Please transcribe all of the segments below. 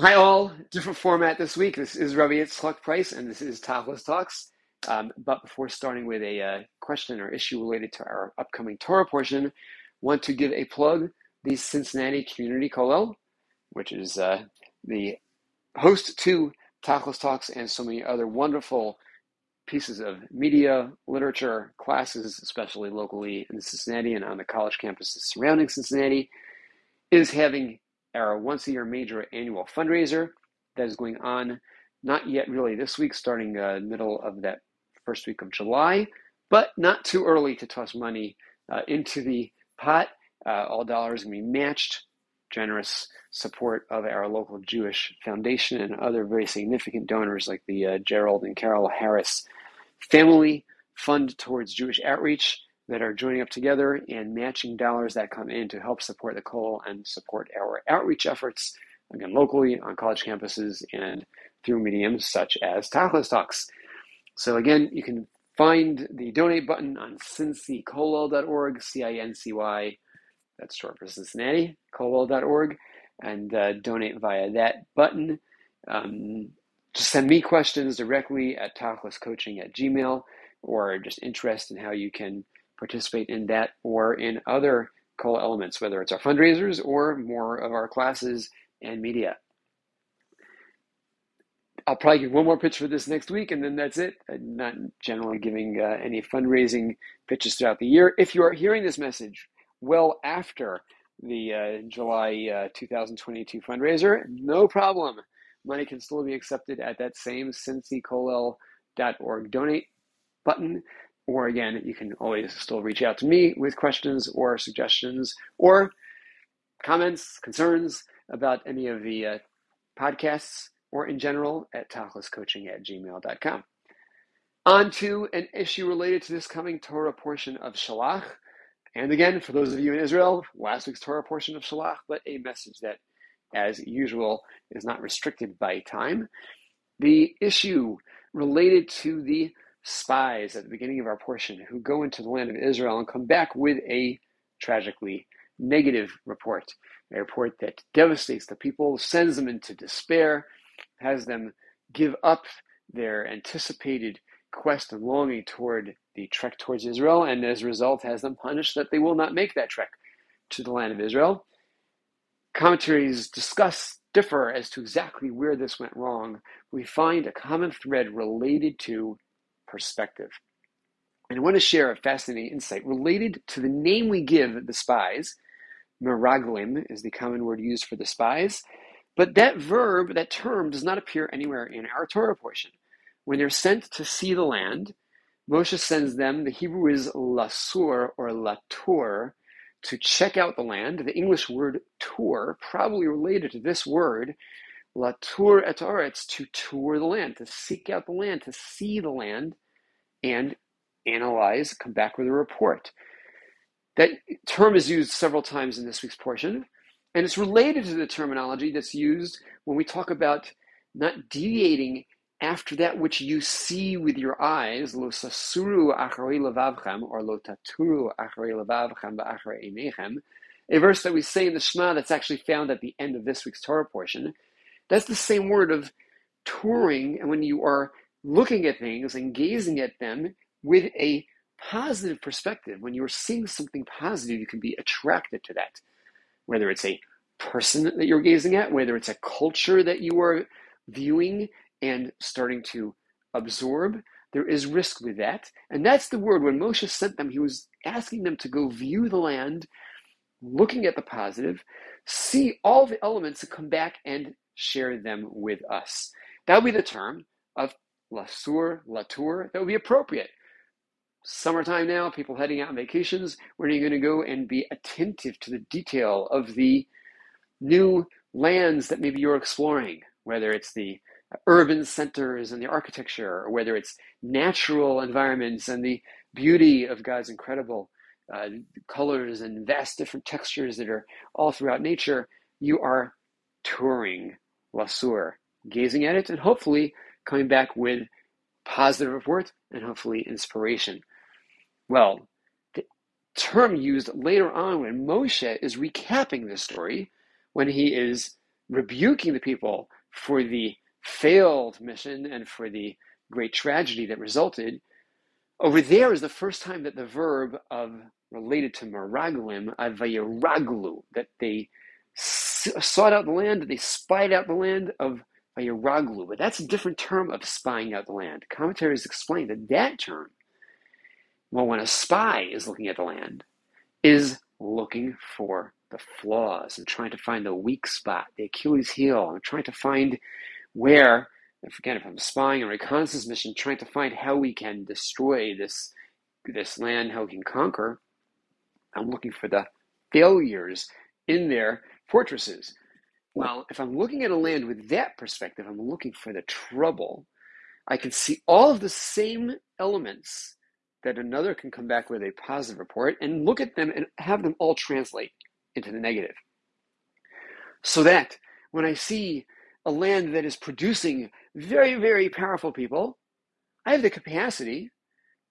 Hi, all. Different format this week. This is Rabbi Yitzchak Price, and this is Tachlis Talks. Um, but before starting with a uh, question or issue related to our upcoming Torah portion, want to give a plug. The Cincinnati Community Kollel, which is uh, the host to Tachlis Talks and so many other wonderful pieces of media, literature, classes, especially locally in Cincinnati and on the college campuses surrounding Cincinnati, is having our once a year major annual fundraiser that is going on not yet really this week, starting uh, middle of that first week of July, but not too early to toss money uh, into the pot. Uh, all dollars can be matched. Generous support of our local Jewish Foundation and other very significant donors like the uh, Gerald and Carol Harris Family Fund towards Jewish Outreach that are joining up together and matching dollars that come in to help support the Kollel and support our outreach efforts, again, locally on college campuses and through mediums such as Tachlis Talks. So again, you can find the donate button on cincykollel.org, C-I-N-C-Y, that's short for Cincinnati, kollel.org, and uh, donate via that button. Um, just send me questions directly at tachliscoaching at gmail or just interest in how you can participate in that or in other Kollel elements, whether it's our fundraisers or more of our classes and media. I'll probably give one more pitch for this next week, and then that's it. I'm not generally giving uh, any fundraising pitches throughout the year. If you are hearing this message well after the uh, July uh, 2022 fundraiser, no problem. Money can still be accepted at that same cincykollel.org donate button. Or again, you can always still reach out to me with questions or suggestions or comments, concerns about any of the uh, podcasts or in general at tachliscoaching at gmail.com. On to an issue related to this coming Torah portion of Shalach. And again, for those of you in Israel, last week's Torah portion of Shalach, but a message that, as usual, is not restricted by time. The issue related to the spies at the beginning of our portion who go into the land of Israel and come back with a tragically negative report, a report that devastates the people, sends them into despair, has them give up their anticipated quest and longing toward the trek towards Israel, and as a result has them punished that they will not make that trek to the land of Israel. Commentaries discuss differ as to exactly where this went wrong. We find a common thread related to perspective. And I want to share a fascinating insight related to the name we give the spies. Meraglim is the common word used for the spies. But that verb, that term, does not appear anywhere in our Torah portion. When they're sent to see the land, Moshe sends them, the Hebrew is lasur or latur, to check out the land. The English word tour, probably related to this word, latur et aretz, to tour the land, to seek out the land, to see the land, and analyze, come back with a report. That term is used several times in this week's portion, and it's related to the terminology that's used when we talk about not deviating after that which you see with your eyes, lo sasuru acharei levavchem, or lo taturu acharei levavchem ba'acharei a verse that we say in the Shema that's actually found at the end of this week's Torah portion. That's the same word of touring, and when you are looking at things and gazing at them with a positive perspective. When you're seeing something positive, you can be attracted to that. Whether it's a person that you're gazing at, whether it's a culture that you are viewing and starting to absorb, there is risk with that. And that's the word. When Moshe sent them, he was asking them to go view the land, looking at the positive, see all the elements and come back and share them with us. That would be the term of Lasur, Latour, that would be appropriate. Summertime now, people heading out on vacations, where are you going to go and be attentive to the detail of the new lands that maybe you're exploring, whether it's the urban centers and the architecture, or whether it's natural environments and the beauty of God's incredible uh, colors and vast different textures that are all throughout nature, you are touring Lasur, gazing at it, and hopefully coming back with positive report and hopefully inspiration. Well, the term used later on when Moshe is recapping this story, when he is rebuking the people for the failed mission and for the great tragedy that resulted, over there is the first time that the verb of related to meraglim, avayiraglu, that they sought out the land, that they spied out the land of vayiraglu. But that's a different term of spying out the land. Commentaries explain that that term, well, when a spy is looking at the land, is looking for the flaws and trying to find the weak spot, the Achilles heel, and trying to find where, again, if I'm spying on a reconnaissance mission, trying to find how we can destroy this this land, how we can conquer. I'm looking for the failures in their fortresses. Well, if I'm looking at a land with that perspective, I'm looking for the trouble. I can see all of the same elements that another can come back with a positive report and look at them and have them all translate into the negative. So that when I see a land that is producing very, very powerful people, I have the capacity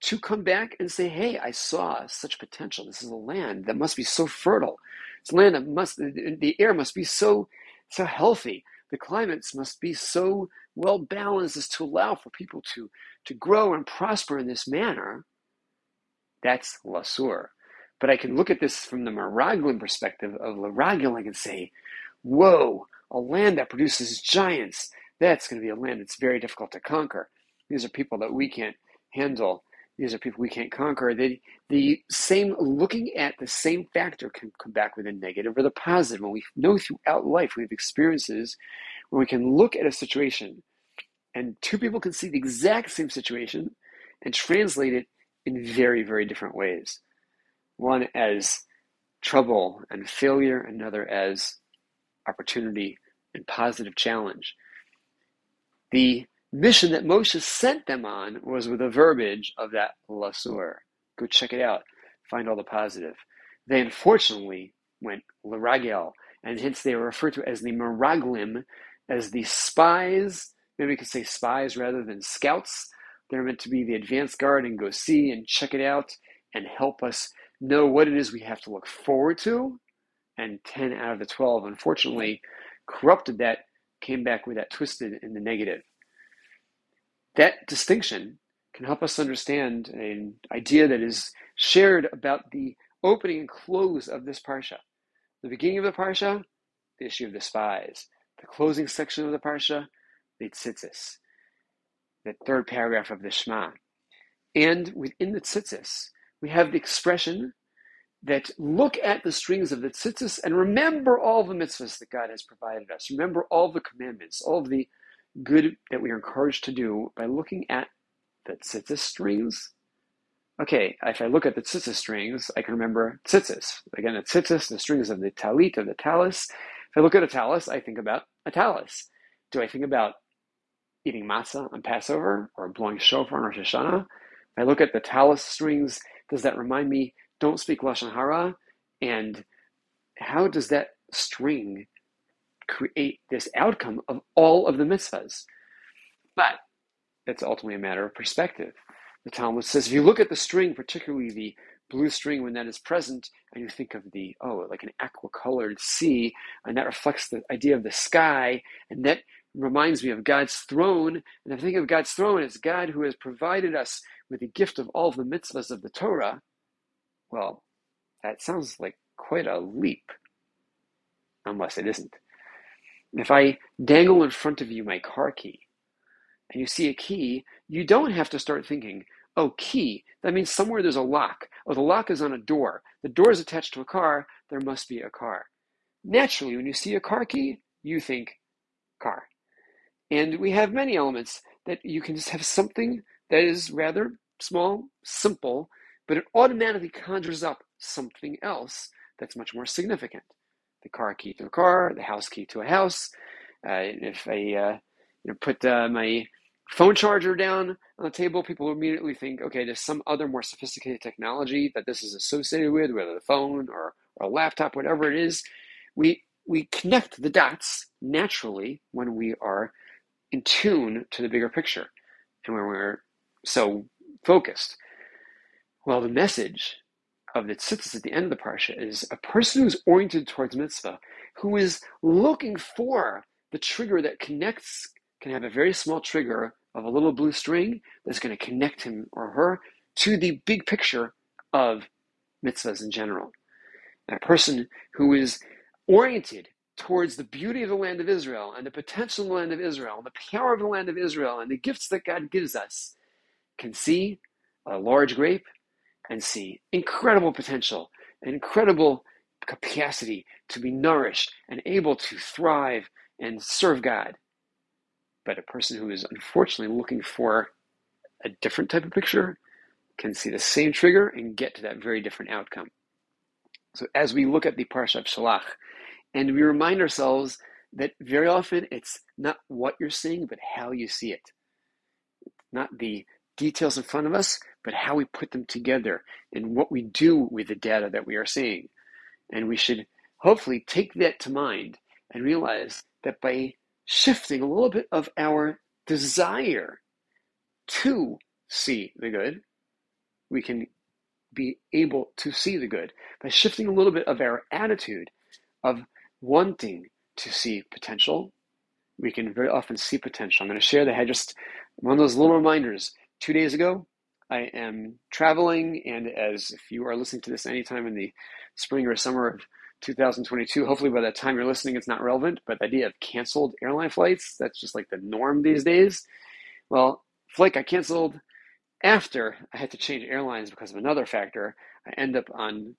to come back and say, hey, I saw such potential. This is a land that must be so fertile. It's land that must, the air must be so, so healthy. The climates must be so well balanced as to allow for people to, to grow and prosper in this manner. That's Lasur. But I can look at this from the Meraglim perspective of Laragiling and say, whoa, a land that produces giants, that's going to be a land that's very difficult to conquer. These are people that we can't handle. These are people we can't conquer. The, the same, looking at the same factor can come back with a negative or the positive. When we know throughout life, we have experiences where we can look at a situation and two people can see the exact same situation and translate it in very, very different ways. One as trouble and failure, another as opportunity and positive challenge. The mission that Moshe sent them on was with the verbiage of that lasur. Go check it out. Find all the positive. They unfortunately went laragel, and hence they are referred to as the meraglim, as the spies. Maybe we could say spies rather than scouts. They're meant to be the advance guard and go see and check it out and help us know what it is we have to look forward to. And 10 out of the 12, unfortunately, corrupted that, came back with that twisted in the negative. That distinction can help us understand an idea that is shared about the opening and close of this parsha. The beginning of the parsha, the issue of the spies. The closing section of the parsha, the tzitzis, the third paragraph of the Shema. And within the tzitzis, we have the expression that look at the strings of the tzitzis and remember all the mitzvahs that God has provided us. Remember all the commandments, all the good that we are encouraged to do by looking at the tzitzis strings. Okay, if I look at the tzitzis strings, I can remember tzitzis. Again, the tzitzis, the strings of the talit, of the tallis. If I look at a tallis, I think about a tallis. Do I think about eating matzah on Passover or blowing shofar on Rosh Hashanah? If I look at the tallis strings, does that remind me don't speak lashon hara, and how does that string create this outcome of all of the mitzvahs? But it's ultimately a matter of perspective. The Talmud says if you look at the string, particularly the blue string when that is present, and you think of the oh, like an aqua colored sea, and that reflects the idea of the sky, and that reminds me of God's throne. And I think of God's throne as God who has provided us with the gift of all of the mitzvahs of the Torah. Well, that sounds like quite a leap, unless it isn't. If I dangle in front of you my car key, and you see a key, you don't have to start thinking, oh, key, that means somewhere there's a lock. Oh, the lock is on a door. The door is attached to a car, there must be a car. Naturally, when you see a car key, you think car. And we have many elements that you can just have something that is rather small, simple, but it automatically conjures up something else that's much more significant. The car key to a car, the house key to a house. Uh, if I uh, you know, put uh, my phone charger down on the table, people immediately think, okay, there's some other more sophisticated technology that this is associated with, whether the phone or, or a laptop, whatever it is. We we connect the dots naturally when we are in tune to the bigger picture and when we're so focused. Well, the message of the tzitzis at the end of the parsha is a person who's oriented towards mitzvah who is looking for the trigger that connects, can have a very small trigger of a little blue string that's going to connect him or her to the big picture of mitzvahs in general. And a person who is oriented towards the beauty of the land of Israel and the potential of the land of Israel, the power of the land of Israel, and the gifts that God gives us, can see a large grape and see incredible potential, incredible capacity to be nourished and able to thrive and serve God. But a person who is unfortunately looking for a different type of picture can see the same trigger and get to that very different outcome. So as we look at the Parsha of Shalach, and we remind ourselves that very often it's not what you're seeing, but how you see it. Not the details in front of us, but how we put them together and what we do with the data that we are seeing. And we should hopefully take that to mind and realize that by shifting a little bit of our desire to see the good, we can be able to see the good. By shifting a little bit of our attitude of wanting to see potential, we can very often see potential. I'm going to share that I just one of those little reminders. Two days ago, I am traveling, and as if you are listening to this anytime in the spring or summer of 2022. Hopefully, by the time you're listening, it's not relevant. But the idea of canceled airline flights, that's just like the norm these days. Well, flight got canceled after I had to change airlines because of another factor. I end up on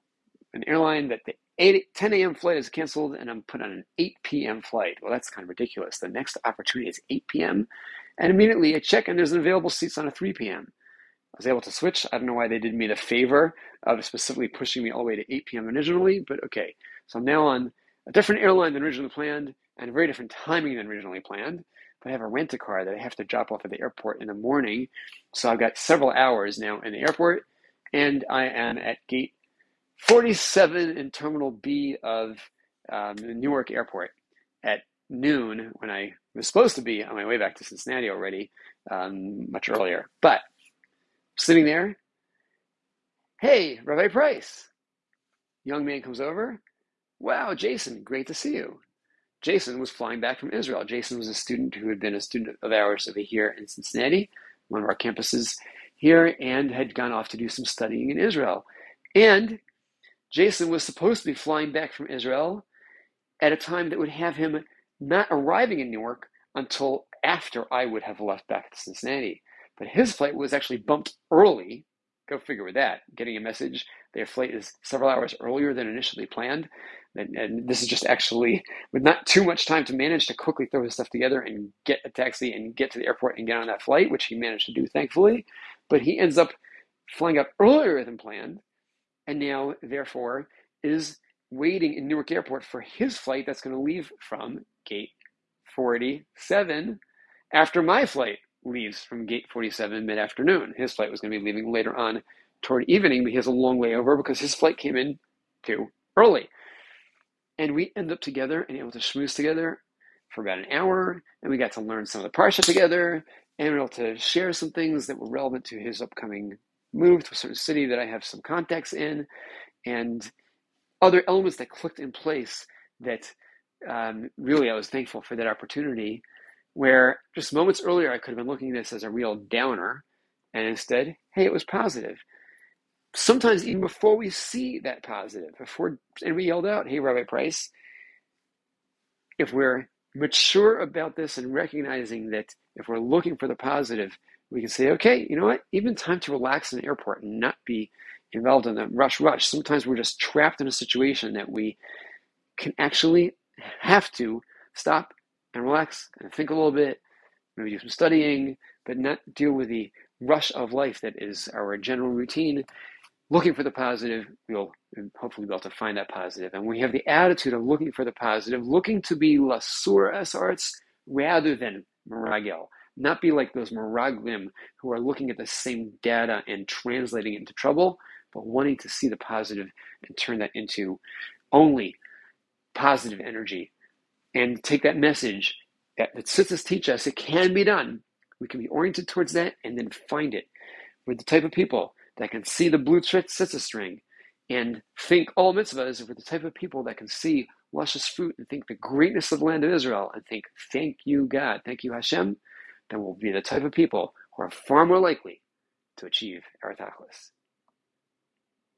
an airline that the 8, 10 a.m. flight is canceled and I'm put on an 8 p.m. flight. Well, that's kind of ridiculous. The next opportunity is 8 p.m. And immediately I check and there's an available seats on a 3 p.m. I was able to switch. I don't know why they did me the favor of specifically pushing me all the way to 8 p.m. originally, but okay. So I'm now on a different airline than originally planned and a very different timing than originally planned. But I have a rent a car that I have to drop off at the airport in the morning. So I've got several hours now in the airport and I am at gate 47 in Terminal B of um, the Newark Airport at noon when I was supposed to be on my way back to Cincinnati already um, much earlier. But sitting there. Hey, Rabbi Price. Young man comes over. Wow, Jason, great to see you. Jason was flying back from Israel. Jason was a student who had been a student of ours over here in Cincinnati, one of our campuses here, and had gone off to do some studying in Israel. And Jason was supposed to be flying back from Israel at a time that would have him not arriving in Newark until after I would have left back to Cincinnati. But his flight was actually bumped early. Go figure with that. Getting a message, their flight is several hours earlier than initially planned. And, and, this is just actually with not too much time to manage to quickly throw his stuff together and get a taxi and get to the airport and get on that flight, which he managed to do, thankfully. But he ends up flying up earlier than planned, and now, therefore, is waiting in Newark Airport for his flight that's going to leave from gate 47 after my flight leaves from gate 47 mid afternoon. His flight was going to be leaving later on toward evening, but he has a long way over because his flight came in too early. And we end up together and able to schmooze together for about an hour, and we got to learn some of the parsha together, and we were able to share some things that were relevant to his upcoming move to a certain city that I have some contacts in, and other elements that clicked in place that um, really I was thankful for that opportunity where just moments earlier I could have been looking at this as a real downer, and instead, hey, it was positive. Sometimes even before we see that positive, before and we yelled out, "Hey, Rabbi Price," if we're mature about this and recognizing that if we're looking for the positive, we can say, okay, you know what? Even time to relax in the airport and not be involved in the rush, rush. Sometimes we're just trapped in a situation that we can actually have to stop and relax and think a little bit, maybe do some studying, but not deal with the rush of life that is our general routine. Looking for the positive, we'll hopefully be able to find that positive. And we have the attitude of looking for the positive, looking to be lasur as arts rather than meragel. Not be like those meraglim who are looking at the same data and translating it into trouble, but wanting to see the positive and turn that into only positive energy and take that message that the tzitzis teach us it can be done. We can be oriented towards that and then find it. We're the type of people that can see the blue tzitzis string and think all mitzvahs. We're the type of people that can see luscious fruit and think the greatness of the land of Israel and think, thank you, God, thank you, Hashem, then we'll be the type of people who are far more likely to achieve Eretachlis.